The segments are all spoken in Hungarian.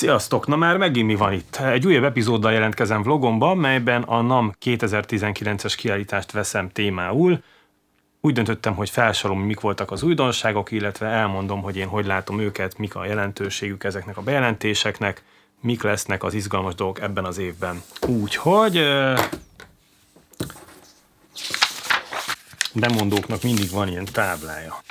Sziasztok! Na már megint mi van itt? Egy újabb epizóddal jelentkezem vlogomban, melyben a NAM 2019-es kiállítást veszem témául. Úgy döntöttem, hogy felsorolom, mik voltak az újdonságok, illetve elmondom, hogy én hogy látom őket, mik a jelentőségük ezeknek a bejelentéseknek, mik lesznek az izgalmas dolgok ebben az évben. Úgyhogy... Bemondóknak mindig van ilyen táblája.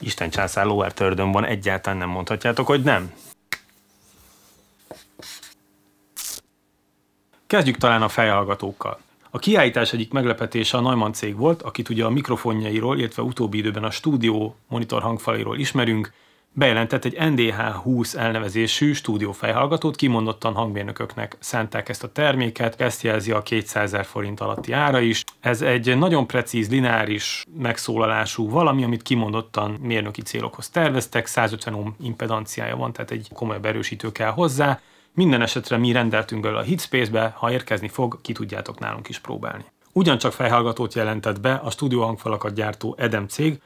Isten császár Lower Tördön van, egyáltalán nem mondhatjátok, hogy nem. Kezdjük talán a fejhallgatókkal. A kiállítás egyik meglepetése a Neumann cég volt, akit ugye a mikrofonjairól, illetve utóbbi időben a stúdió monitor hangfalairól ismerünk, bejelentett egy NDH20 elnevezésű stúdiófejhallgatót, kimondottan hangmérnököknek szánták ezt a terméket, ezt jelzi a 200 ezer forint alatti ára is. Ez egy nagyon precíz, lineáris megszólalású valami, amit kimondottan mérnöki célokhoz terveztek, 150 ohm impedanciája van, tehát egy komoly erősítő kell hozzá. Minden esetre mi rendeltünk belőle a Hitspace-be, ha érkezni fog, ki tudjátok nálunk is próbálni. Ugyancsak fejhallgatót jelentett be a stúdióhangfalakat gyártó Edem cég,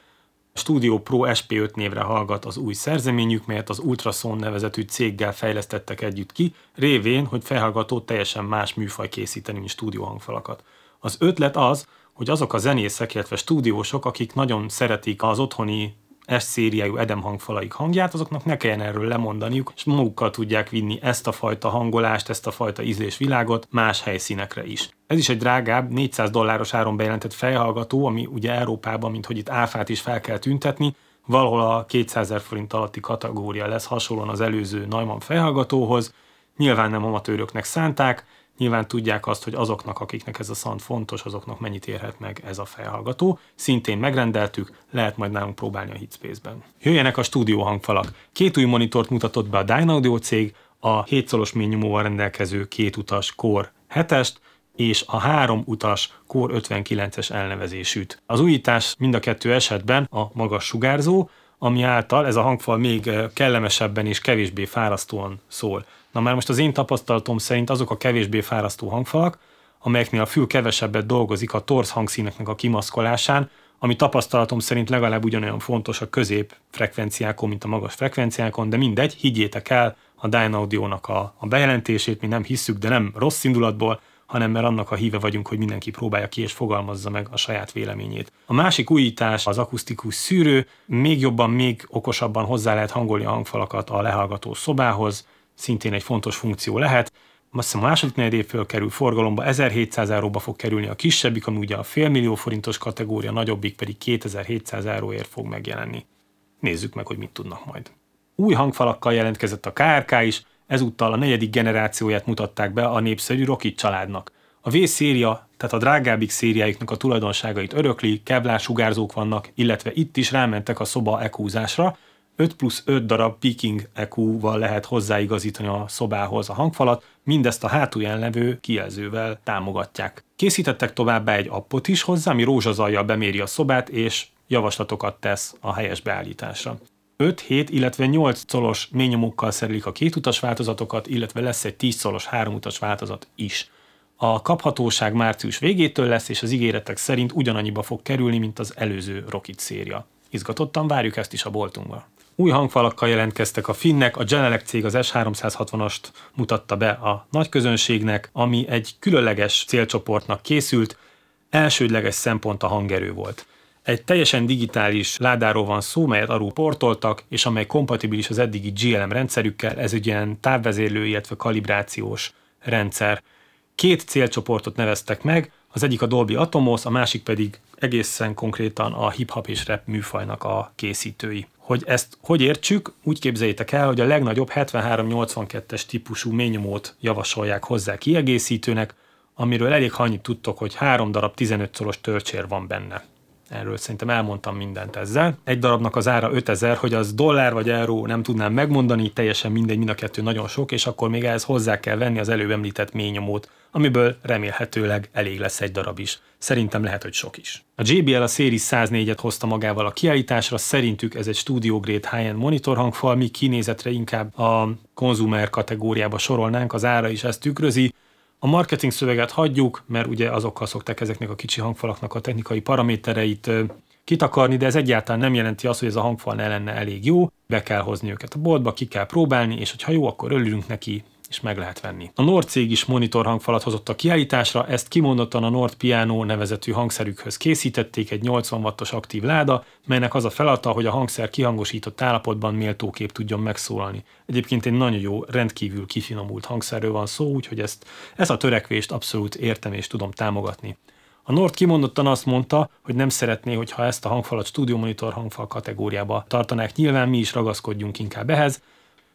Studio Pro SP5 névre hallgat az új szerzeményük, melyet az Ultrason nevezetű céggel fejlesztettek együtt ki, révén, hogy felhallgató teljesen más műfaj készíteni, mint stúdióhangfalakat. Az ötlet az, hogy azok a zenészek, illetve stúdiósok, akik nagyon szeretik az otthoni S-szériájú Edem hangfalaik hangját, azoknak ne kelljen erről lemondaniuk, és magukkal tudják vinni ezt a fajta hangolást, ezt a fajta ízlésvilágot más helyszínekre is. Ez is egy drágább, 400 dolláros áron bejelentett fejhallgató, ami ugye Európában, mint hogy itt áfát is fel kell tüntetni, valahol a 200 ezer forint alatti kategória lesz hasonlóan az előző Neumann fejhallgatóhoz. Nyilván nem amatőröknek szánták, Nyilván tudják azt, hogy azoknak, akiknek ez a szant fontos, azoknak mennyit érhet meg ez a felhallgató. Szintén megrendeltük, lehet majd nálunk próbálni a Hitspace-ben. Jöjjenek a stúdió hangfalak. Két új monitort mutatott be a Dynaudio cég, a 7 szolos ménynyomóval rendelkező két utas Core 7-est, és a három utas Core 59-es elnevezésűt. Az újítás mind a kettő esetben a magas sugárzó, ami által ez a hangfal még kellemesebben és kevésbé fárasztóan szól. Na már most az én tapasztalatom szerint azok a kevésbé fárasztó hangfalak, amelyeknél a fül kevesebbet dolgozik a torz hangszíneknek a kimaszkolásán, ami tapasztalatom szerint legalább ugyanolyan fontos a közép frekvenciákon, mint a magas frekvenciákon, de mindegy, higgyétek el a Dynaudionak a, a bejelentését, mi nem hisszük, de nem rossz indulatból, hanem mert annak a híve vagyunk, hogy mindenki próbálja ki és fogalmazza meg a saját véleményét. A másik újítás az akusztikus szűrő, még jobban, még okosabban hozzá lehet hangolni a hangfalakat a lehallgató szobához, szintén egy fontos funkció lehet. Azt hiszem a második negyedév fölkerül forgalomba, 1700 euróba fog kerülni a kisebbik, ami ugye a félmillió forintos kategória, nagyobbik pedig 2700 euróért fog megjelenni. Nézzük meg, hogy mit tudnak majd. Új hangfalakkal jelentkezett a KRK is, ezúttal a negyedik generációját mutatták be a népszerű Rocket családnak. A V széria, tehát a drágábbik szériáiknak a tulajdonságait örökli, kevlár sugárzók vannak, illetve itt is rámentek a szoba ekúzásra, 5 plusz 5 darab peaking EQ-val lehet hozzáigazítani a szobához a hangfalat, mindezt a hátulján levő kijelzővel támogatják. Készítettek továbbá egy appot is hozzá, ami rózsazajjal beméri a szobát, és javaslatokat tesz a helyes beállításra. 5, 7, illetve 8 colos ményomokkal szerelik a kétutas változatokat, illetve lesz egy 10 colos háromutas változat is. A kaphatóság március végétől lesz, és az ígéretek szerint ugyanannyiba fog kerülni, mint az előző Rocket széria. Izgatottan várjuk ezt is a boltunkba. Új hangfalakkal jelentkeztek a finnek, a Genelec cég az S360-ast mutatta be a nagy közönségnek, ami egy különleges célcsoportnak készült, elsődleges szempont a hangerő volt. Egy teljesen digitális ládáról van szó, melyet arról portoltak, és amely kompatibilis az eddigi GLM rendszerükkel, ez egy ilyen távvezérlő, illetve kalibrációs rendszer. Két célcsoportot neveztek meg, az egyik a Dolby Atomos, a másik pedig egészen konkrétan a hip-hop és rap műfajnak a készítői. Hogy ezt hogy értsük, úgy képzeljétek el, hogy a legnagyobb 7382-es típusú ményomót javasolják hozzá kiegészítőnek, amiről elég annyit tudtok, hogy három darab 15 szoros tölcsér van benne. Erről szerintem elmondtam mindent ezzel. Egy darabnak az ára 5000, hogy az dollár vagy euró nem tudnám megmondani, teljesen mindegy, mind a kettő nagyon sok, és akkor még ehhez hozzá kell venni az előbb említett ményomót, amiből remélhetőleg elég lesz egy darab is. Szerintem lehet, hogy sok is. A JBL a Series 104-et hozta magával a kiállításra, szerintük ez egy Studio Grade high-end monitor hangfal, mi kinézetre inkább a konzumer kategóriába sorolnánk, az ára is ezt tükrözi, a marketing szöveget hagyjuk, mert ugye azokkal szokták ezeknek a kicsi hangfalaknak a technikai paramétereit kitakarni, de ez egyáltalán nem jelenti azt, hogy ez a hangfal ne lenne elég jó, be kell hozni őket a boltba, ki kell próbálni, és hogyha jó, akkor örülünk neki, és meg lehet venni. A Nord cég is monitor hangfalat hozott a kiállításra, ezt kimondottan a Nord Piano nevezetű hangszerükhöz készítették, egy 80 wattos aktív láda, melynek az a feladata, hogy a hangszer kihangosított állapotban méltókép tudjon megszólalni. Egyébként egy nagyon jó, rendkívül kifinomult hangszerről van szó, úgyhogy ezt, ezt a törekvést abszolút értem és tudom támogatni. A Nord kimondottan azt mondta, hogy nem szeretné, hogyha ezt a hangfalat Studio Monitor hangfal kategóriába tartanák. Nyilván mi is ragaszkodjunk inkább ehhez.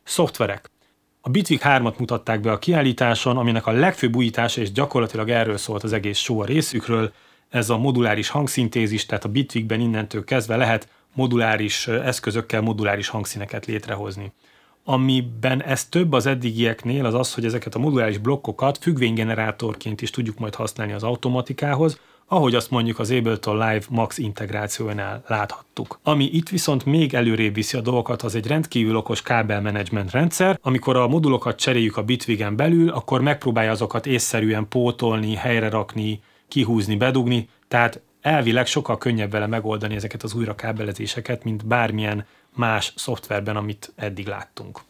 Szoftverek. A Bitwig 3-at mutatták be a kiállításon, aminek a legfőbb újítása, és gyakorlatilag erről szólt az egész show a részükről, ez a moduláris hangszintézis, tehát a Bitwigben innentől kezdve lehet moduláris eszközökkel moduláris hangszíneket létrehozni. Amiben ez több az eddigieknél az az, hogy ezeket a moduláris blokkokat függvénygenerátorként is tudjuk majd használni az automatikához, ahogy azt mondjuk az Ableton Live Max integrációnál láthattuk. Ami itt viszont még előrébb viszi a dolgokat, az egy rendkívül okos kábelmenedzsment rendszer. Amikor a modulokat cseréljük a Bitwigen belül, akkor megpróbálja azokat észszerűen pótolni, helyre rakni, kihúzni, bedugni, tehát elvileg sokkal könnyebb vele megoldani ezeket az újrakábelezéseket, mint bármilyen más szoftverben, amit eddig láttunk.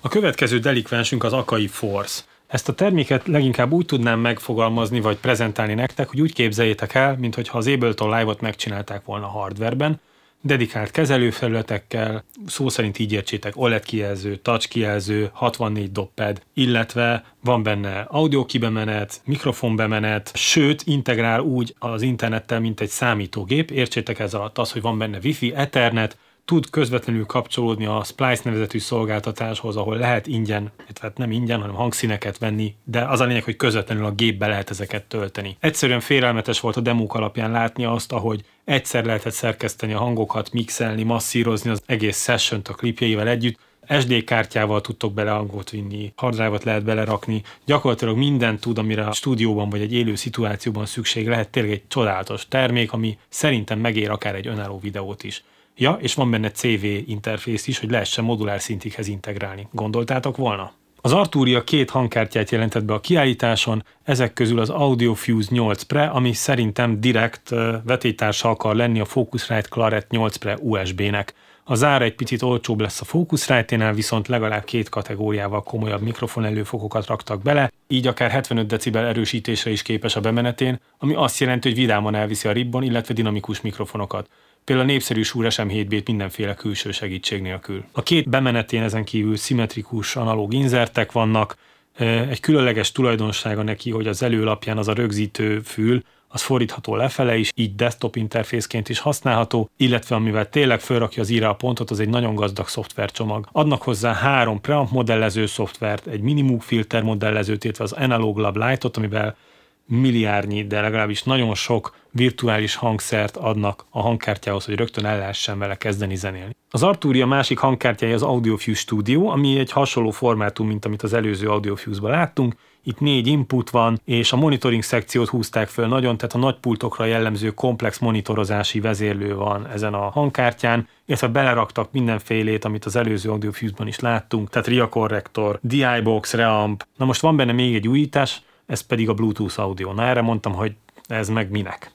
A következő delikvensünk az Akai Force. Ezt a terméket leginkább úgy tudnám megfogalmazni, vagy prezentálni nektek, hogy úgy képzeljétek el, mintha az Ableton Live-ot megcsinálták volna hardwareben, dedikált kezelőfelületekkel, szó szerint így értsétek, OLED kijelző, touch kijelző, 64 dopped, illetve van benne audio kibemenet, mikrofon bemenet, sőt, integrál úgy az internettel, mint egy számítógép, értsétek ez alatt az, hogy van benne Wi-Fi, Ethernet, tud közvetlenül kapcsolódni a Splice nevezetű szolgáltatáshoz, ahol lehet ingyen, tehát nem ingyen, hanem hangszíneket venni, de az a lényeg, hogy közvetlenül a gépbe lehet ezeket tölteni. Egyszerűen félelmetes volt a demók alapján látni azt, ahogy egyszer lehetett szerkeszteni a hangokat, mixelni, masszírozni az egész session a klipjeivel együtt, SD kártyával tudtok bele hangot vinni, harddrive lehet belerakni, gyakorlatilag mindent tud, amire a stúdióban vagy egy élő szituációban szükség lehet, tényleg egy csodálatos termék, ami szerintem megér akár egy önálló videót is. Ja, és van benne CV interfész is, hogy lehessen modulár szintikhez integrálni. Gondoltátok volna? Az Arturia két hangkártyát jelentett be a kiállításon, ezek közül az AudioFuse 8 Pre, ami szerintem direkt vetétársa akar lenni a Focusrite Claret 8 Pre USB-nek. A zár egy picit olcsóbb lesz a Focusrite-nél, viszont legalább két kategóriával komolyabb mikrofon előfokokat raktak bele, így akár 75 decibel erősítésre is képes a bemenetén, ami azt jelenti, hogy vidáman elviszi a ribbon, illetve dinamikus mikrofonokat például a népszerű Shure SM7B-t mindenféle külső segítség nélkül. A két bemenetén ezen kívül szimmetrikus analóg inzertek vannak, egy különleges tulajdonsága neki, hogy az előlapján az a rögzítő fül, az fordítható lefele is, így desktop interfészként is használható, illetve amivel tényleg felrakja az írá a pontot, az egy nagyon gazdag szoftvercsomag. Adnak hozzá három preamp modellező szoftvert, egy minimum filter modellezőt, illetve az Analog Lab Lite-ot, amivel milliárdnyi, de legalábbis nagyon sok virtuális hangszert adnak a hangkártyához, hogy rögtön el lehessen vele kezdeni zenélni. Az Arturia másik hangkártyája az AudioFuse Studio, ami egy hasonló formátum, mint amit az előző AudioFuse-ban láttunk. Itt négy input van, és a monitoring szekciót húzták föl nagyon, tehát a nagy pultokra jellemző komplex monitorozási vezérlő van ezen a hangkártyán, illetve beleraktak mindenfélét, amit az előző AudioFuse-ban is láttunk, tehát RIA korrektor, DI box, reamp. Na most van benne még egy újítás, ez pedig a Bluetooth audio. Na erre mondtam, hogy ez meg minek.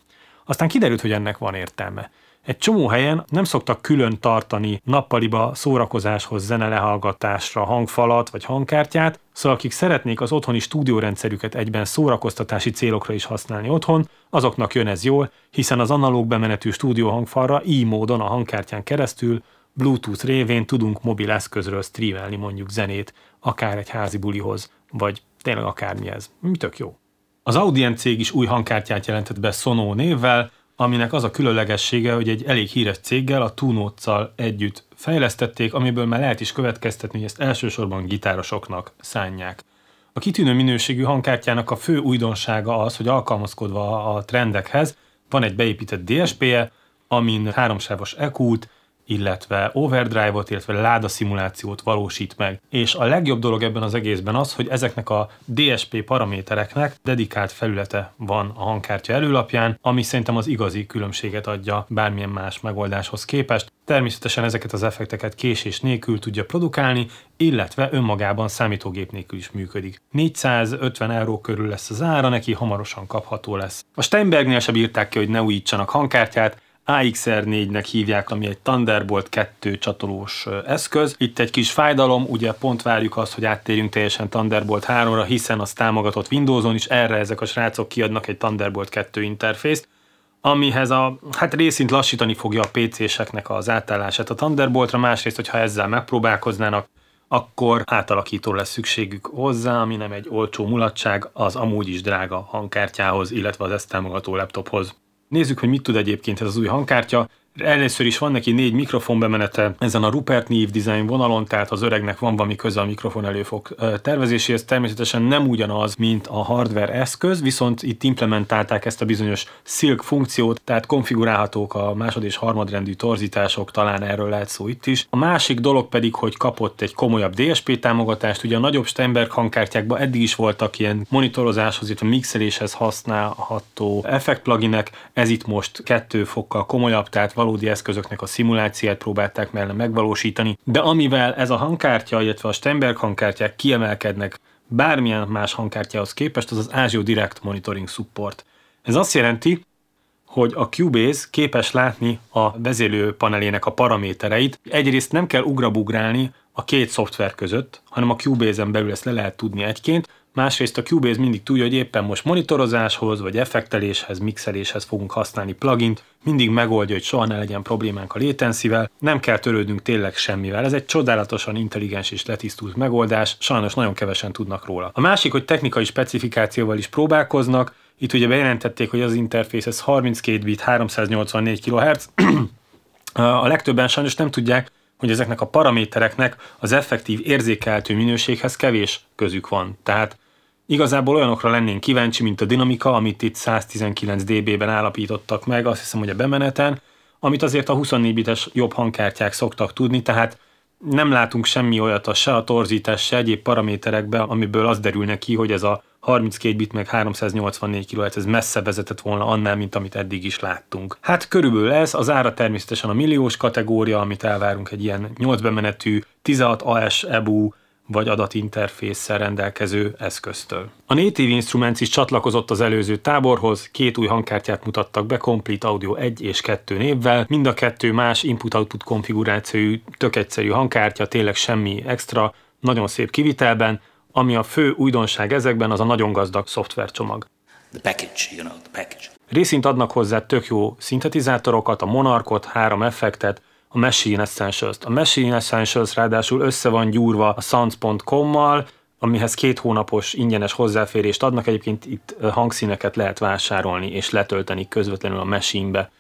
Aztán kiderült, hogy ennek van értelme. Egy csomó helyen nem szoktak külön tartani nappaliba szórakozáshoz, zenelehallgatásra hangfalat vagy hangkártyát, szóval akik szeretnék az otthoni stúdiórendszerüket egyben szórakoztatási célokra is használni otthon, azoknak jön ez jól, hiszen az analóg bemenetű stúdióhangfalra így módon a hangkártyán keresztül Bluetooth révén tudunk mobil eszközről streamelni mondjuk zenét, akár egy házi bulihoz, vagy tényleg akármi ez. Mi tök jó. Az Audient cég is új hangkártyát jelentett be Sono névvel, aminek az a különlegessége, hogy egy elég híres céggel, a Tunoc-szal együtt fejlesztették, amiből már lehet is következtetni, hogy ezt elsősorban gitárosoknak szánják. A kitűnő minőségű hangkártyának a fő újdonsága az, hogy alkalmazkodva a trendekhez van egy beépített DSP-je, amin háromsávos EQ-t, illetve overdrive-ot, illetve láda szimulációt valósít meg. És a legjobb dolog ebben az egészben az, hogy ezeknek a DSP paramétereknek dedikált felülete van a hangkártya előlapján, ami szerintem az igazi különbséget adja bármilyen más megoldáshoz képest. Természetesen ezeket az effekteket késés nélkül tudja produkálni, illetve önmagában számítógép nélkül is működik. 450 euró körül lesz az ára, neki hamarosan kapható lesz. A Steinbergnél sem bírták ki, hogy ne újítsanak hangkártyát, AXR4-nek hívják, ami egy Thunderbolt 2 csatolós eszköz. Itt egy kis fájdalom, ugye pont várjuk azt, hogy áttérjünk teljesen Thunderbolt 3-ra, hiszen az támogatott Windowson is, erre ezek a srácok kiadnak egy Thunderbolt 2 interfészt amihez a, hát részint lassítani fogja a PC-seknek az átállását a Thunderboltra, másrészt, hogyha ezzel megpróbálkoznának, akkor átalakító lesz szükségük hozzá, ami nem egy olcsó mulatság, az amúgy is drága hangkártyához, illetve az ezt támogató laptophoz. Nézzük, hogy mit tud egyébként ez az új hangkártya. Először is van neki négy mikrofon bemenete ezen a Rupert Neve design vonalon, tehát az öregnek van valami köze a mikrofon előfog tervezéséhez. Természetesen nem ugyanaz, mint a hardware eszköz, viszont itt implementálták ezt a bizonyos Silk funkciót, tehát konfigurálhatók a másod és harmadrendű torzítások, talán erről lehet szó itt is. A másik dolog pedig, hogy kapott egy komolyabb DSP támogatást, ugye a nagyobb Steinberg hangkártyákban eddig is voltak ilyen monitorozáshoz, illetve mixeléshez használható effekt pluginek, ez itt most kettő fokkal komolyabb, tehát valódi eszközöknek a szimulációt próbálták mellé megvalósítani, de amivel ez a hangkártya, illetve a Steinberg hangkártyák kiemelkednek bármilyen más hangkártyához képest, az az Azure Direct Monitoring Support. Ez azt jelenti, hogy a Cubase képes látni a vezérlő panelének a paramétereit. Egyrészt nem kell ugrabugrálni a két szoftver között, hanem a Cubase-en belül ezt le lehet tudni egyként, Másrészt a Cubase mindig tudja, hogy éppen most monitorozáshoz, vagy effekteléshez, mixeléshez fogunk használni plugint, mindig megoldja, hogy soha ne legyen problémánk a latency nem kell törődnünk tényleg semmivel. Ez egy csodálatosan intelligens és letisztult megoldás, sajnos nagyon kevesen tudnak róla. A másik, hogy technikai specifikációval is próbálkoznak, itt ugye bejelentették, hogy az interfész ez 32 bit, 384 kHz, a legtöbben sajnos nem tudják, hogy ezeknek a paramétereknek az effektív érzékeltő minőséghez kevés közük van. Tehát Igazából olyanokra lennénk kíváncsi, mint a dinamika, amit itt 119 dB-ben állapítottak meg, azt hiszem, hogy a bemeneten, amit azért a 24 bites jobb hangkártyák szoktak tudni, tehát nem látunk semmi olyat a se a torzítás, se egyéb paraméterekben, amiből az derülne ki, hogy ez a 32 bit meg 384 kHz, ez messze vezetett volna annál, mint amit eddig is láttunk. Hát körülbelül ez, az ára természetesen a milliós kategória, amit elvárunk egy ilyen 8 bemenetű 16 AS EBU vagy adatinterfésszel rendelkező eszköztől. A Native Instruments is csatlakozott az előző táborhoz, két új hangkártyát mutattak be Complete Audio 1 és 2 névvel, mind a kettő más input-output konfigurációjú, tök egyszerű hangkártya, tényleg semmi extra, nagyon szép kivitelben, ami a fő újdonság ezekben az a nagyon gazdag szoftvercsomag. The package, you know, the package. Részint adnak hozzá tök jó szintetizátorokat, a Monarkot, három effektet, a Machine Essentials-t. A Machine Essentials ráadásul össze van gyúrva a sounds.com-mal, amihez két hónapos ingyenes hozzáférést adnak, egyébként itt hangszíneket lehet vásárolni és letölteni közvetlenül a Machine-be.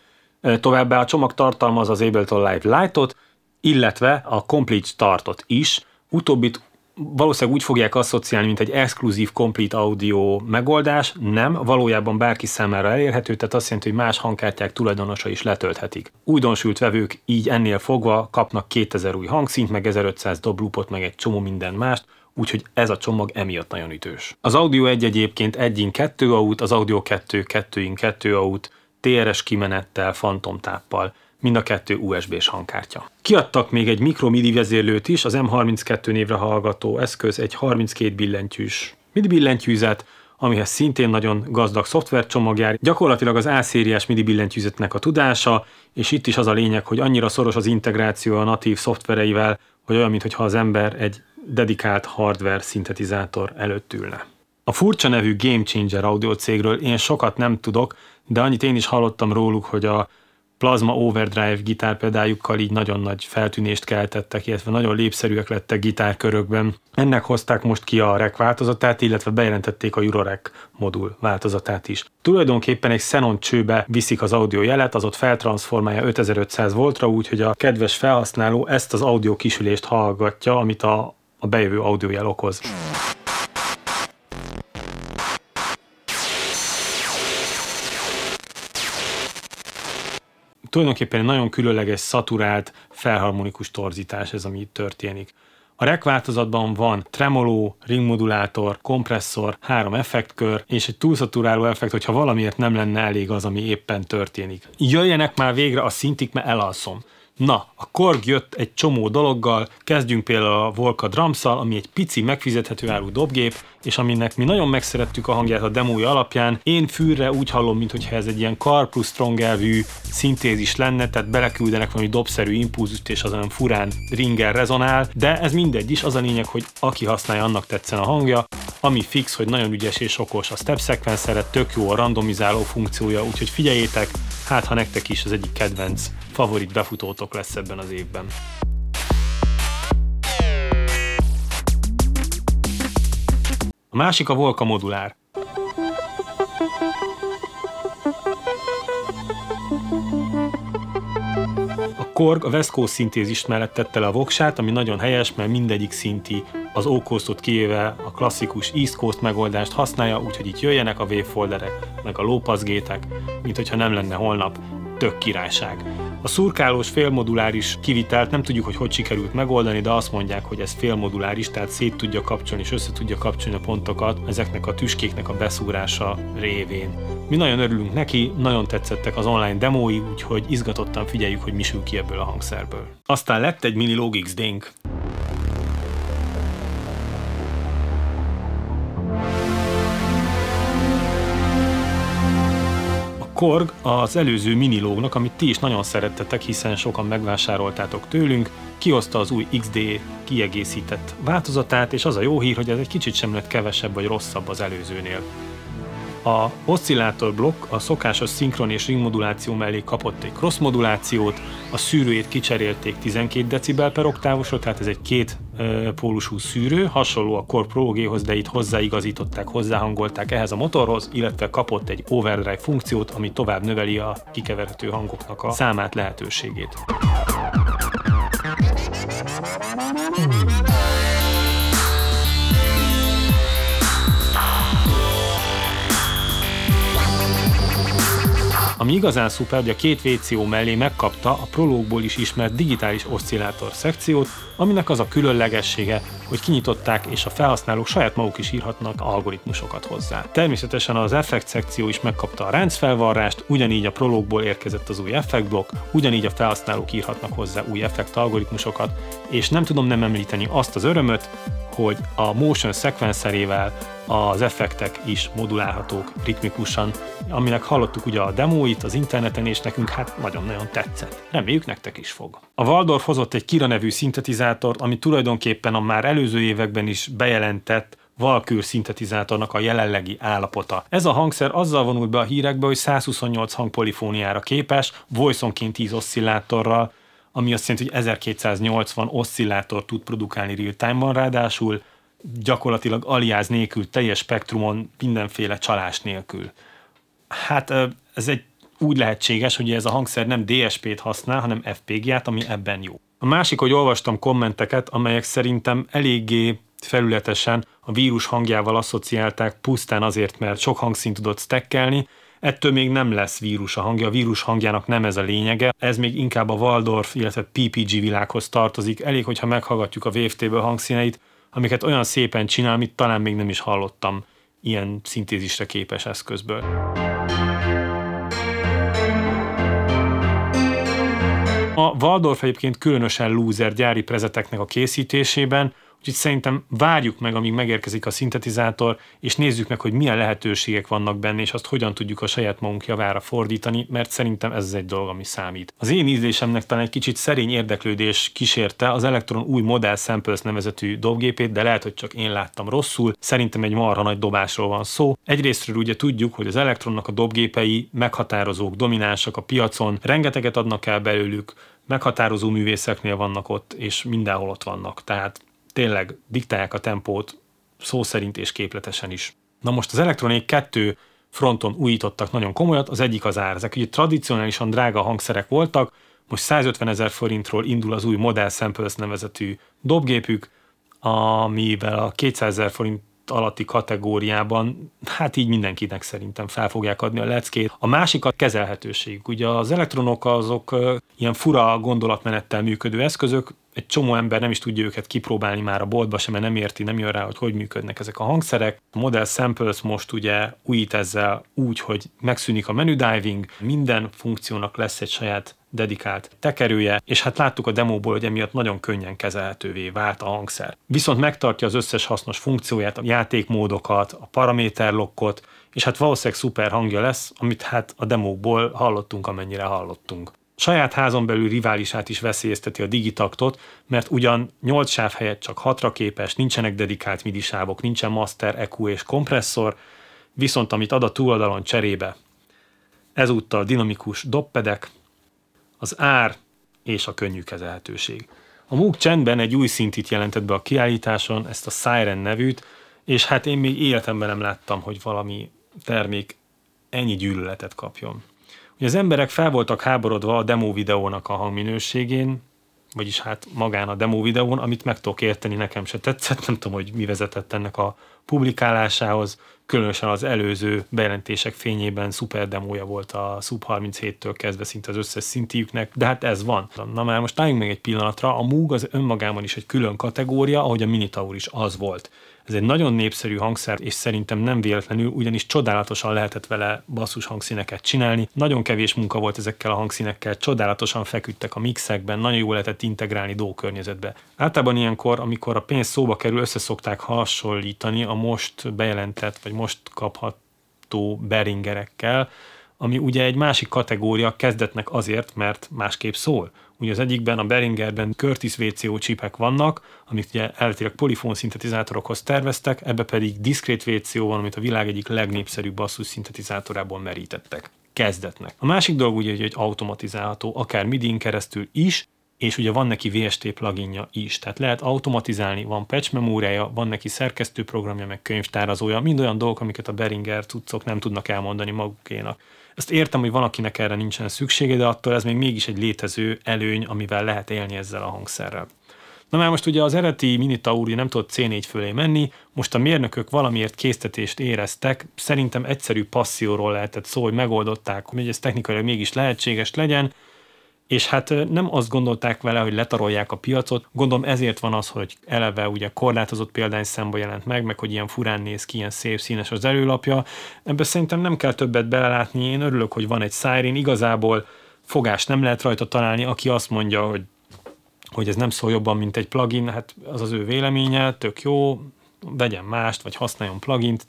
Továbbá a csomag tartalmaz az Ableton Live Lite-ot, illetve a Complete Startot is, utóbbit valószínűleg úgy fogják asszociálni, mint egy exkluzív complete audio megoldás, nem, valójában bárki számára elérhető, tehát azt jelenti, hogy más hangkártyák tulajdonosa is letölthetik. Újdonsült vevők így ennél fogva kapnak 2000 új hangszint, meg 1500 doblupot, meg egy csomó minden mást, úgyhogy ez a csomag emiatt nagyon ütős. Az Audio 1 egyébként 1 2 aut, az Audio 2 2 2 aut, TRS kimenettel, fantomtáppal, mind a kettő USB-s hangkártya. Kiadtak még egy mikro MIDI vezérlőt is, az M32 névre hallgató eszköz egy 32 billentyűs MIDI billentyűzet, amihez szintén nagyon gazdag szoftvercsomag jár. Gyakorlatilag az A-szériás MIDI billentyűzetnek a tudása, és itt is az a lényeg, hogy annyira szoros az integráció a natív szoftvereivel, hogy olyan, mintha az ember egy dedikált hardware szintetizátor előtt ülne. A furcsa nevű Game Changer audio cégről én sokat nem tudok, de annyit én is hallottam róluk, hogy a Plasma Overdrive gitárpedájukkal így nagyon nagy feltűnést keltettek, illetve nagyon lépszerűek lettek gitárkörökben. Ennek hozták most ki a REC változatát, illetve bejelentették a Eurorec modul változatát is. Tulajdonképpen egy Xenon csőbe viszik az audio jelet, az ott feltransformálja 5500 voltra, úgyhogy a kedves felhasználó ezt az audio kisülést hallgatja, amit a, a bejövő audiójel okoz. Tulajdonképpen egy nagyon különleges, szaturált, felharmonikus torzítás ez, ami itt történik. A rek változatban van tremoló, ringmodulátor, kompresszor, három effektkör, és egy túlszaturáló effekt, hogyha valamiért nem lenne elég az, ami éppen történik. Jöjjenek már végre a szintik, mert elalszom. Na, a Korg jött egy csomó dologgal, kezdjünk például a Volca drums ami egy pici, megfizethető áru dobgép, és aminek mi nagyon megszerettük a hangját a demója alapján. Én fűrre úgy hallom, mintha ez egy ilyen Car plus Strong elvű szintézis lenne, tehát beleküldenek valami dobszerű impulzust, és az olyan furán ringer rezonál, de ez mindegy is, az a lényeg, hogy aki használja, annak tetszen a hangja. Ami fix, hogy nagyon ügyes és okos a step sequencer tök jó a randomizáló funkciója, úgyhogy figyeljétek, hát ha nektek is az egyik kedvenc favorit befutótok lesz ebben az évben. A másik a Volca modulár. A Korg a West Coast szintézist mellett tette le a voksát, ami nagyon helyes, mert mindegyik szinti az ókosztot kivéve a klasszikus East Coast megoldást használja, úgyhogy itt jöjjenek a wavefolderek, meg a lópaszgétek, mint hogyha nem lenne holnap tök királyság. A szurkálós félmoduláris kivitelt nem tudjuk, hogy hogy sikerült megoldani, de azt mondják, hogy ez félmoduláris, tehát szét tudja kapcsolni és össze tudja kapcsolni a pontokat ezeknek a tüskéknek a beszúrása révén. Mi nagyon örülünk neki, nagyon tetszettek az online demói, úgyhogy izgatottan figyeljük, hogy mi sül ki ebből a hangszerből. Aztán lett egy mini Logix Dink. Korg az előző minilógnak, amit ti is nagyon szerettetek, hiszen sokan megvásároltátok tőlünk, kihozta az új XD kiegészített változatát, és az a jó hír, hogy ez egy kicsit sem lett kevesebb vagy rosszabb az előzőnél. A oszcillátor blokk a szokásos szinkron és ringmoduláció mellé kapott egy cross modulációt, a szűrőjét kicserélték 12 decibel per oktávosra, tehát ez egy két e, pólusú szűrő, hasonló a Core Pro G-hoz, de itt hozzáigazították, hozzáhangolták ehhez a motorhoz, illetve kapott egy overdrive funkciót, ami tovább növeli a kikeverhető hangoknak a számát, lehetőségét. Ami igazán szuper, hogy a két VCO mellé megkapta a prológból is ismert digitális oszcillátor szekciót, aminek az a különlegessége, hogy kinyitották és a felhasználók saját maguk is írhatnak algoritmusokat hozzá. Természetesen az effekt szekció is megkapta a ráncfelvarrást, ugyanígy a prológból érkezett az új effektblokk, ugyanígy a felhasználók írhatnak hozzá új effekt algoritmusokat, és nem tudom nem említeni azt az örömöt, hogy a motion sequencerével az effektek is modulálhatók ritmikusan, aminek hallottuk ugye a demóit az interneten, és nekünk hát nagyon-nagyon tetszett. Reméljük nektek is fog. A Waldorf hozott egy Kira nevű szintetizátort, ami tulajdonképpen a már előző években is bejelentett Valkür szintetizátornak a jelenlegi állapota. Ez a hangszer azzal vonult be a hírekbe, hogy 128 hangpolifóniára képes, voice-onként 10 oszcillátorral, ami azt jelenti, hogy 1280 oszcillátor tud produkálni real-time-ban, ráadásul gyakorlatilag aliáz nélkül, teljes spektrumon, mindenféle csalás nélkül. Hát ez egy úgy lehetséges, hogy ez a hangszer nem DSP-t használ, hanem FPGA-t, ami ebben jó. A másik, hogy olvastam kommenteket, amelyek szerintem eléggé felületesen a vírus hangjával asszociálták pusztán azért, mert sok hangszint tudott stekkelni, Ettől még nem lesz vírus a hangja, a vírus hangjának nem ez a lényege, ez még inkább a Waldorf, illetve PPG világhoz tartozik. Elég, hogyha meghallgatjuk a VFT-ből hangszíneit, amiket olyan szépen csinál, amit talán még nem is hallottam ilyen szintézisre képes eszközből. A Waldorf egyébként különösen loser gyári prezeteknek a készítésében, Úgyhogy szerintem várjuk meg, amíg megérkezik a szintetizátor, és nézzük meg, hogy milyen lehetőségek vannak benne, és azt hogyan tudjuk a saját magunk javára fordítani, mert szerintem ez egy dolog, ami számít. Az én ízlésemnek talán egy kicsit szerény érdeklődés kísérte az Electron új Model Samples nevezetű dobgépét, de lehet, hogy csak én láttam rosszul. Szerintem egy marha nagy dobásról van szó. Egyrésztről ugye tudjuk, hogy az Electronnak a dobgépei meghatározók, dominánsak a piacon, rengeteget adnak el belőlük, meghatározó művészeknél vannak ott, és mindenhol ott vannak. Tehát tényleg diktálják a tempót szó szerint és képletesen is. Na most az Electronic 2 fronton újítottak nagyon komolyat, az egyik az ár. Ezek ugye tradicionálisan drága hangszerek voltak, most 150 ezer forintról indul az új Model Samples nevezetű dobgépük, amivel a 200 ezer forint alatti kategóriában, hát így mindenkinek szerintem fel fogják adni a leckét. A másik a kezelhetőség. Ugye az elektronok azok ilyen fura gondolatmenettel működő eszközök, egy csomó ember nem is tudja őket kipróbálni már a boltba sem, mert nem érti, nem jön rá, hogy hogy működnek ezek a hangszerek. A Model Samples most ugye újít ezzel úgy, hogy megszűnik a menu diving, minden funkciónak lesz egy saját dedikált tekerője, és hát láttuk a demóból, hogy emiatt nagyon könnyen kezelhetővé vált a hangszer. Viszont megtartja az összes hasznos funkcióját, a játékmódokat, a paraméterlokkot, és hát valószínűleg szuper hangja lesz, amit hát a demókból hallottunk, amennyire hallottunk. Saját házon belül riválisát is veszélyezteti a digitaktot, mert ugyan 8 sáv helyett csak 6-ra képes, nincsenek dedikált MIDI sávok, nincsen master, EQ és kompresszor, viszont amit ad a túloldalon cserébe, ezúttal dinamikus doppedek, az ár és a könnyű kezelhetőség. A MOOC csendben egy új szintit jelentett be a kiállításon, ezt a Siren nevűt, és hát én még életemben nem láttam, hogy valami termék ennyi gyűlöletet kapjon. Ugye az emberek fel voltak háborodva a demo videónak a hangminőségén, vagyis hát magán a demo videón, amit meg tudok érteni, nekem se tetszett, nem tudom, hogy mi vezetett ennek a publikálásához, különösen az előző bejelentések fényében szuper demója volt a Sub 37-től kezdve szinte az összes szintijüknek, de hát ez van. Na már most álljunk meg egy pillanatra, a Moog az önmagában is egy külön kategória, ahogy a Minitaur is az volt. Ez egy nagyon népszerű hangszer, és szerintem nem véletlenül, ugyanis csodálatosan lehetett vele basszus hangszíneket csinálni. Nagyon kevés munka volt ezekkel a hangszínekkel, csodálatosan feküdtek a mixekben, nagyon jól lehetett integrálni dó környezetbe. Általában ilyenkor, amikor a pénz szóba kerül, összeszokták hasonlítani a most bejelentett, vagy most kapható beringerekkel, ami ugye egy másik kategória kezdetnek azért, mert másképp szól. Ugye az egyikben, a Beringerben Curtis VCO csipek vannak, amit ugye eltérek polifón szintetizátorokhoz terveztek, ebbe pedig diszkrét VCO van, amit a világ egyik legnépszerűbb basszus szintetizátorából merítettek. Kezdetnek. A másik dolog ugye, hogy automatizálható, akár MIDI-n keresztül is, és ugye van neki VST pluginja is, tehát lehet automatizálni, van patch memóriája, van neki szerkesztőprogramja, meg könyvtárazója, mind olyan dolgok, amiket a Beringer cuccok nem tudnak elmondani magukénak. Ezt értem, hogy van, akinek erre nincsen szüksége, de attól ez még mégis egy létező előny, amivel lehet élni ezzel a hangszerrel. Na már most ugye az eredeti Minitauri nem tudott C4 fölé menni, most a mérnökök valamiért késztetést éreztek, szerintem egyszerű passzióról lehetett szó, hogy megoldották, hogy ez technikailag mégis lehetséges legyen, és hát nem azt gondolták vele, hogy letarolják a piacot, gondolom ezért van az, hogy eleve ugye korlátozott példány szembe jelent meg, meg hogy ilyen furán néz ki, ilyen szép színes az előlapja. Ebben szerintem nem kell többet belelátni, én örülök, hogy van egy Siren, igazából fogás nem lehet rajta találni, aki azt mondja, hogy hogy ez nem szól jobban, mint egy plugin, hát az az ő véleménye, tök jó, vegyen mást, vagy használjon plugint,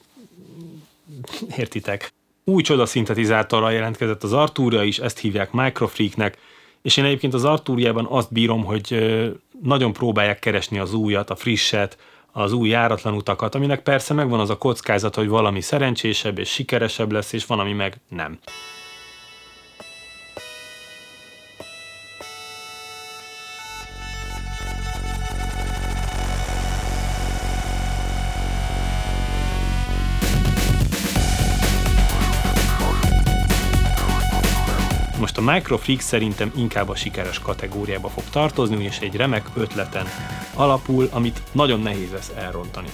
értitek. Új csoda szintetizátorral jelentkezett az Arturia is, ezt hívják Microfreaknek, és én egyébként az Artúriában azt bírom, hogy nagyon próbálják keresni az újat, a frisset, az új járatlan utakat, aminek persze megvan az a kockázat, hogy valami szerencsésebb és sikeresebb lesz, és van, ami meg nem. A Microfreak szerintem inkább a sikeres kategóriába fog tartozni, és egy remek ötleten alapul, amit nagyon nehéz lesz elrontani.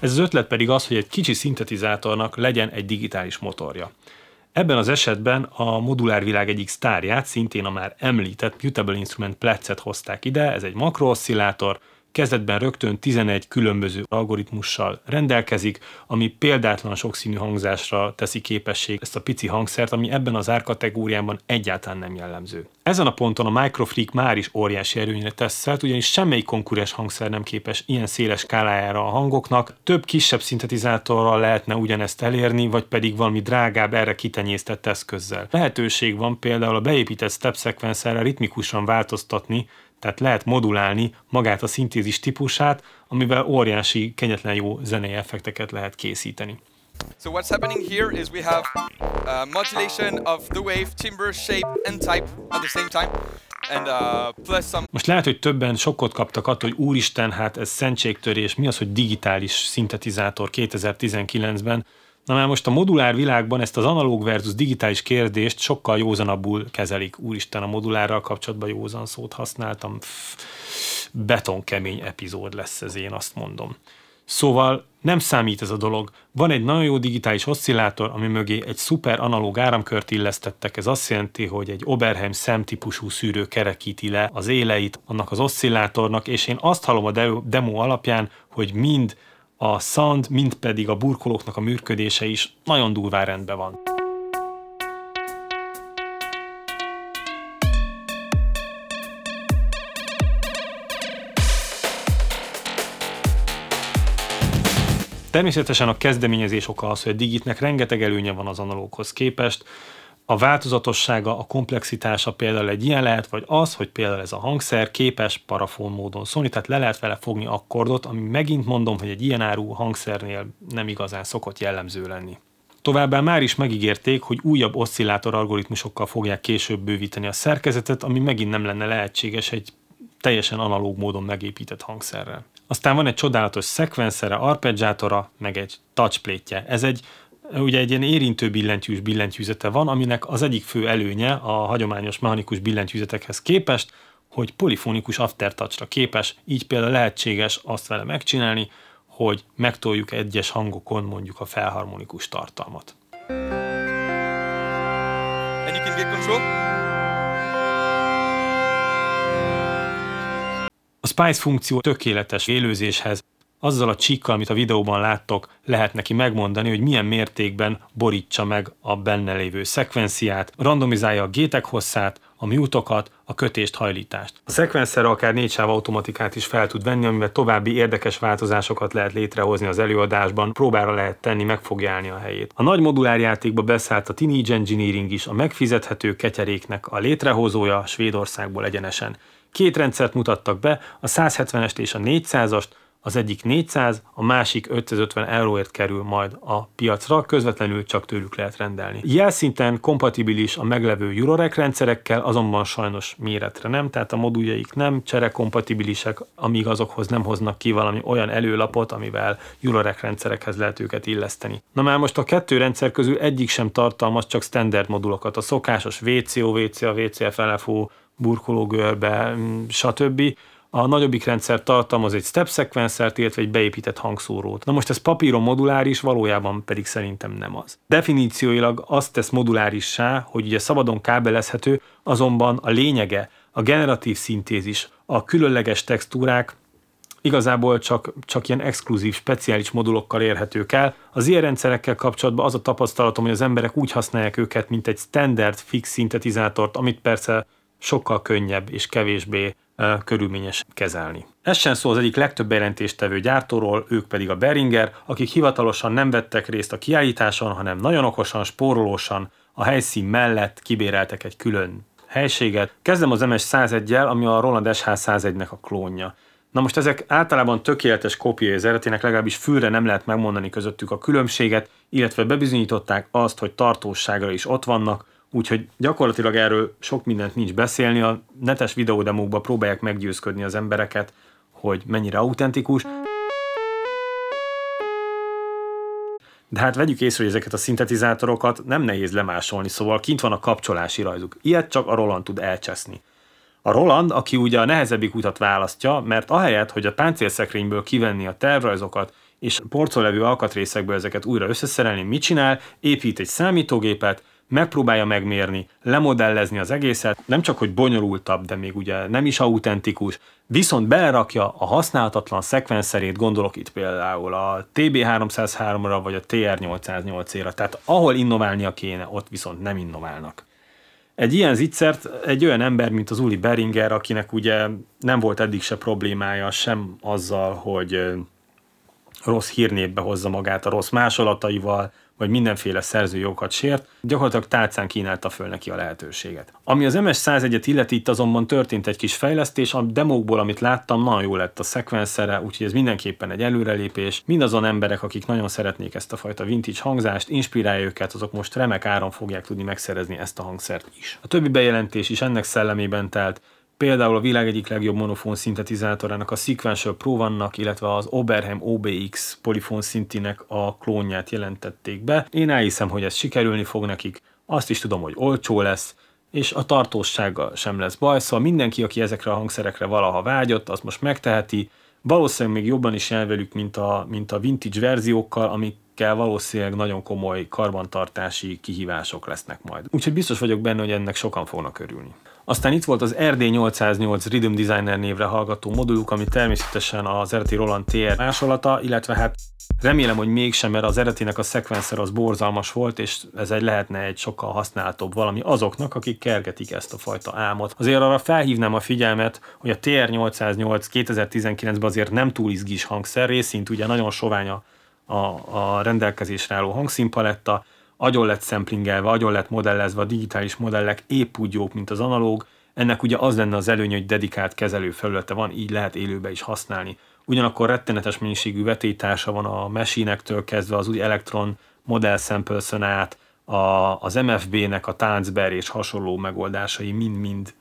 Ez az ötlet pedig az, hogy egy kicsi szintetizátornak legyen egy digitális motorja. Ebben az esetben a modulárvilág egyik sztárját, szintén a már említett Mutable Instrument Pletset hozták ide, ez egy makrooszcillátor, kezdetben rögtön 11 különböző algoritmussal rendelkezik, ami példátlan sokszínű hangzásra teszi képesség ezt a pici hangszert, ami ebben az árkategóriában egyáltalán nem jellemző. Ezen a ponton a Microfreak már is óriási erőnyre tesz szert, ugyanis semmelyik konkurens hangszer nem képes ilyen széles skálájára a hangoknak, több kisebb szintetizátorral lehetne ugyanezt elérni, vagy pedig valami drágább, erre kitenyésztett eszközzel. Lehetőség van például a beépített step sequencerre ritmikusan változtatni, tehát lehet modulálni magát a szintézis típusát, amivel óriási, kegyetlen jó zenei effekteket lehet készíteni. So what's happening here is we have uh, modulation of the wave, timbre, shape and type at the same time. And, uh, plus some... Most lehet, hogy többen sokkot kaptak attól, hogy úristen, hát ez szentségtörés, mi az, hogy digitális szintetizátor 2019-ben. Na már most a modulár világban ezt az analóg versus digitális kérdést sokkal józanabbul kezelik. Úristen, a modulárral kapcsolatban józan szót használtam. Pff, betonkemény epizód lesz ez, én azt mondom. Szóval nem számít ez a dolog. Van egy nagyon jó digitális oszcillátor, ami mögé egy szuper analóg áramkört illesztettek. Ez azt jelenti, hogy egy Oberheim szemtípusú szűrő kerekíti le az éleit annak az oszcillátornak, és én azt hallom a demo alapján, hogy mind a szand, mint pedig a burkolóknak a működése is nagyon durván rendben van. Természetesen a kezdeményezés oka az, hogy a Digitnek rengeteg előnye van az analóghoz képest, a változatossága, a komplexitása például egy ilyen lehet, vagy az, hogy például ez a hangszer képes parafon módon szólni, tehát le lehet vele fogni akkordot, ami megint mondom, hogy egy ilyen áru hangszernél nem igazán szokott jellemző lenni. Továbbá már is megígérték, hogy újabb oszcillátor algoritmusokkal fogják később bővíteni a szerkezetet, ami megint nem lenne lehetséges egy teljesen analóg módon megépített hangszerrel. Aztán van egy csodálatos szekvenszere, arpeggiátora, meg egy touchplate Ez egy ugye egy ilyen érintő billentyűs billentyűzete van, aminek az egyik fő előnye a hagyományos mechanikus billentyűzetekhez képest, hogy polifonikus aftertouchra képes, így például lehetséges azt vele megcsinálni, hogy megtoljuk egyes hangokon mondjuk a felharmonikus tartalmat. And you can get control. A Spice funkció tökéletes élőzéshez, azzal a csíkkal, amit a videóban láttok, lehet neki megmondani, hogy milyen mértékben borítsa meg a benne lévő szekvenciát, randomizálja a gétek hosszát, a mute a kötést, hajlítást. A szekvenszer akár négy sáv automatikát is fel tud venni, amivel további érdekes változásokat lehet létrehozni az előadásban, próbára lehet tenni, meg fogja állni a helyét. A nagy modulárjátékba beszállt a Teenage Engineering is, a megfizethető ketyeréknek a létrehozója Svédországból egyenesen. Két rendszert mutattak be, a 170-est és a 400-ast, az egyik 400, a másik 550 euróért kerül majd a piacra, közvetlenül csak tőlük lehet rendelni. Jelszinten kompatibilis a meglevő Eurorec rendszerekkel, azonban sajnos méretre nem, tehát a moduljaik nem cserekompatibilisek, amíg azokhoz nem hoznak ki valami olyan előlapot, amivel Eurorec rendszerekhez lehet őket illeszteni. Na már most a kettő rendszer közül egyik sem tartalmaz csak standard modulokat, a szokásos VCO, VCA, VCF, LFO, burkológörbe, stb a nagyobbik rendszer tartalmaz egy step szekvenszert, illetve egy beépített hangszórót. Na most ez papíron moduláris, valójában pedig szerintem nem az. Definícióilag azt tesz modulárissá, hogy ugye szabadon kábelezhető, azonban a lényege, a generatív szintézis, a különleges textúrák, igazából csak, csak ilyen exkluzív, speciális modulokkal érhetők el. Az ilyen rendszerekkel kapcsolatban az a tapasztalatom, hogy az emberek úgy használják őket, mint egy standard fix szintetizátort, amit persze sokkal könnyebb és kevésbé körülményes kezelni. Ez sem szó az egyik legtöbb bejelentéstevő gyártóról, ők pedig a Beringer, akik hivatalosan nem vettek részt a kiállításon, hanem nagyon okosan, spórolósan a helyszín mellett kibéreltek egy külön helységet. Kezdem az MS-101-jel, ami a Roland SH-101-nek a klónja. Na most ezek általában tökéletes kópiai az eredetének, legalábbis fülre nem lehet megmondani közöttük a különbséget, illetve bebizonyították azt, hogy tartóságra is ott vannak, Úgyhogy gyakorlatilag erről sok mindent nincs beszélni, a netes videódemókban próbálják meggyőzködni az embereket, hogy mennyire autentikus. De hát vegyük észre, hogy ezeket a szintetizátorokat nem nehéz lemásolni, szóval kint van a kapcsolási rajzuk. Ilyet csak a Roland tud elcseszni. A Roland, aki ugye a nehezebbik utat választja, mert ahelyett, hogy a páncélszekrényből kivenni a tervrajzokat, és porcolevő alkatrészekből ezeket újra összeszerelni, mit csinál? Épít egy számítógépet, megpróbálja megmérni, lemodellezni az egészet, nem csak, hogy bonyolultabb, de még ugye nem is autentikus, viszont belerakja a használhatatlan szekvenszerét, gondolok itt például a TB303-ra vagy a TR808-ra, tehát ahol innoválnia kéne, ott viszont nem innoválnak. Egy ilyen zicsert egy olyan ember, mint az Uli Beringer, akinek ugye nem volt eddig se problémája sem azzal, hogy rossz hírnévbe hozza magát a rossz másolataival, vagy mindenféle szerzőjogokat sért, gyakorlatilag tálcán kínálta föl neki a lehetőséget. Ami az MS-101-et illeti, itt azonban történt egy kis fejlesztés, a demókból, amit láttam, nagyon jó lett a szekvenszere, úgyhogy ez mindenképpen egy előrelépés. Mindazon emberek, akik nagyon szeretnék ezt a fajta vintage hangzást, inspirálja őket, azok most remek áron fogják tudni megszerezni ezt a hangszert is. A többi bejelentés is ennek szellemében telt, Például a világ egyik legjobb monofon szintetizátorának a Sequential Pro vannak, illetve az Oberheim OBX polifon szintinek a klónját jelentették be. Én elhiszem, hogy ez sikerülni fog nekik, azt is tudom, hogy olcsó lesz, és a tartósággal sem lesz baj, szóval mindenki, aki ezekre a hangszerekre valaha vágyott, az most megteheti, valószínűleg még jobban is jel velük, mint a, mint a vintage verziókkal, amikkel valószínűleg nagyon komoly karbantartási kihívások lesznek majd. Úgyhogy biztos vagyok benne, hogy ennek sokan fognak örülni. Aztán itt volt az RD808 Rhythm Designer névre hallgató moduluk, ami természetesen az eredeti Roland TR másolata, illetve hát remélem, hogy mégsem, mert az eredetinek a szekvenszer az borzalmas volt, és ez egy lehetne egy sokkal használhatóbb valami azoknak, akik kergetik ezt a fajta álmot. Azért arra felhívnám a figyelmet, hogy a TR808 2019-ben azért nem túl izgis hangszer részint, ugye nagyon sovány a a, a rendelkezésre álló hangszínpaletta, agyon lett szemplingelve, agyon lett modellezve, a digitális modellek épp úgy jók, mint az analóg, ennek ugye az lenne az előny, hogy dedikált kezelő felülete van, így lehet élőbe is használni. Ugyanakkor rettenetes mennyiségű vetétársa van a mesinektől kezdve az új Electron Model samples át, a, az MFB-nek a táncber és hasonló megoldásai mind-mind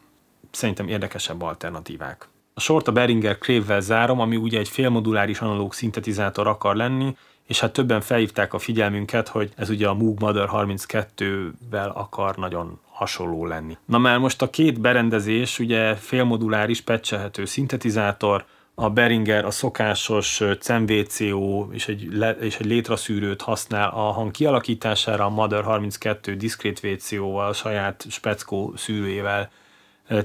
szerintem érdekesebb alternatívák. A sort a Behringer Crave-vel zárom, ami ugye egy félmoduláris analóg szintetizátor akar lenni, és hát többen felhívták a figyelmünket, hogy ez ugye a Moog Mother 32-vel akar nagyon hasonló lenni. Na már most a két berendezés, ugye félmoduláris pecselhető szintetizátor, a Beringer a szokásos CMVCO és egy, le, és egy létraszűrőt használ a hang kialakítására, a Mother 32 diszkrét VCO-val, saját speckó szűrőjével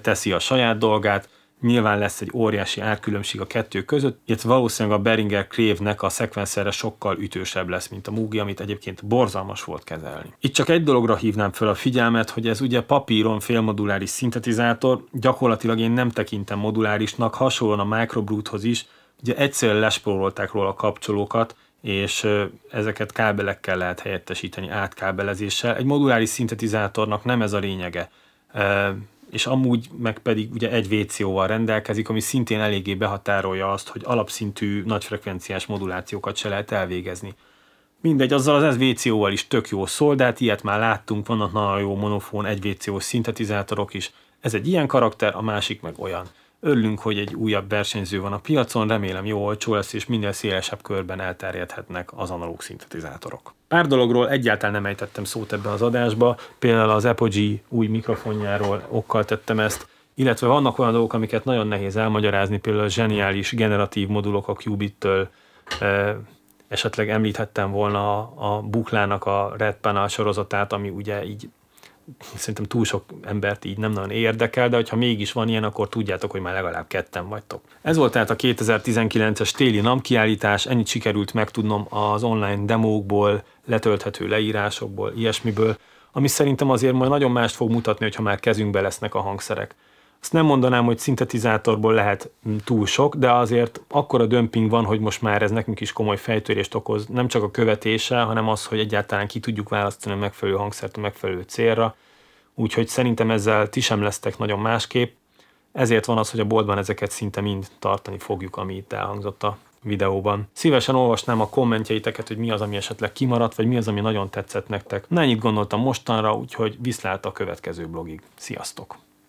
teszi a saját dolgát, Nyilván lesz egy óriási árkülönbség a kettő között, illetve valószínűleg a Beringer Crave-nek a szekvenszerre sokkal ütősebb lesz, mint a Mugi, amit egyébként borzalmas volt kezelni. Itt csak egy dologra hívnám fel a figyelmet, hogy ez ugye papíron félmoduláris szintetizátor, gyakorlatilag én nem tekintem modulárisnak, hasonlóan a Microbrute-hoz is, ugye egyszerűen lespórolták róla a kapcsolókat, és ezeket kábelekkel lehet helyettesíteni átkábelezéssel. Egy moduláris szintetizátornak nem ez a lényege és amúgy meg pedig ugye egy VCO-val rendelkezik, ami szintén eléggé behatárolja azt, hogy alapszintű nagyfrekvenciás modulációkat se lehet elvégezni. Mindegy, azzal az VCO-val is tök jó szól, de hát ilyet már láttunk, vannak nagyon jó monofón egy VCO szintetizátorok is. Ez egy ilyen karakter, a másik meg olyan. Örülünk, hogy egy újabb versenyző van a piacon, remélem jó olcsó lesz, és minél szélesebb körben elterjedhetnek az analóg szintetizátorok. Pár dologról egyáltalán nem ejtettem szót ebben az adásba, például az Apogee új mikrofonjáról okkal tettem ezt, illetve vannak olyan dolgok, amiket nagyon nehéz elmagyarázni, például a zseniális generatív modulok a Qubit-től, esetleg említhettem volna a, a Buklának a Red Panel sorozatát, ami ugye így szerintem túl sok embert így nem nagyon érdekel, de hogyha mégis van ilyen, akkor tudjátok, hogy már legalább ketten vagytok. Ez volt tehát a 2019-es téli NAM kiállítás, ennyit sikerült megtudnom az online demókból, letölthető leírásokból, ilyesmiből, ami szerintem azért majd nagyon mást fog mutatni, hogyha már kezünkbe lesznek a hangszerek. Azt nem mondanám, hogy szintetizátorból lehet túl sok, de azért akkora dömping van, hogy most már ez nekünk is komoly fejtörést okoz, nem csak a követése, hanem az, hogy egyáltalán ki tudjuk választani a megfelelő hangszert a megfelelő célra. Úgyhogy szerintem ezzel ti sem lesztek nagyon másképp. Ezért van az, hogy a boltban ezeket szinte mind tartani fogjuk, ami itt elhangzott a videóban. Szívesen olvasnám a kommentjeiteket, hogy mi az, ami esetleg kimaradt, vagy mi az, ami nagyon tetszett nektek. Na ennyit gondoltam mostanra, úgyhogy viszlát a következő blogig. Sziasztok!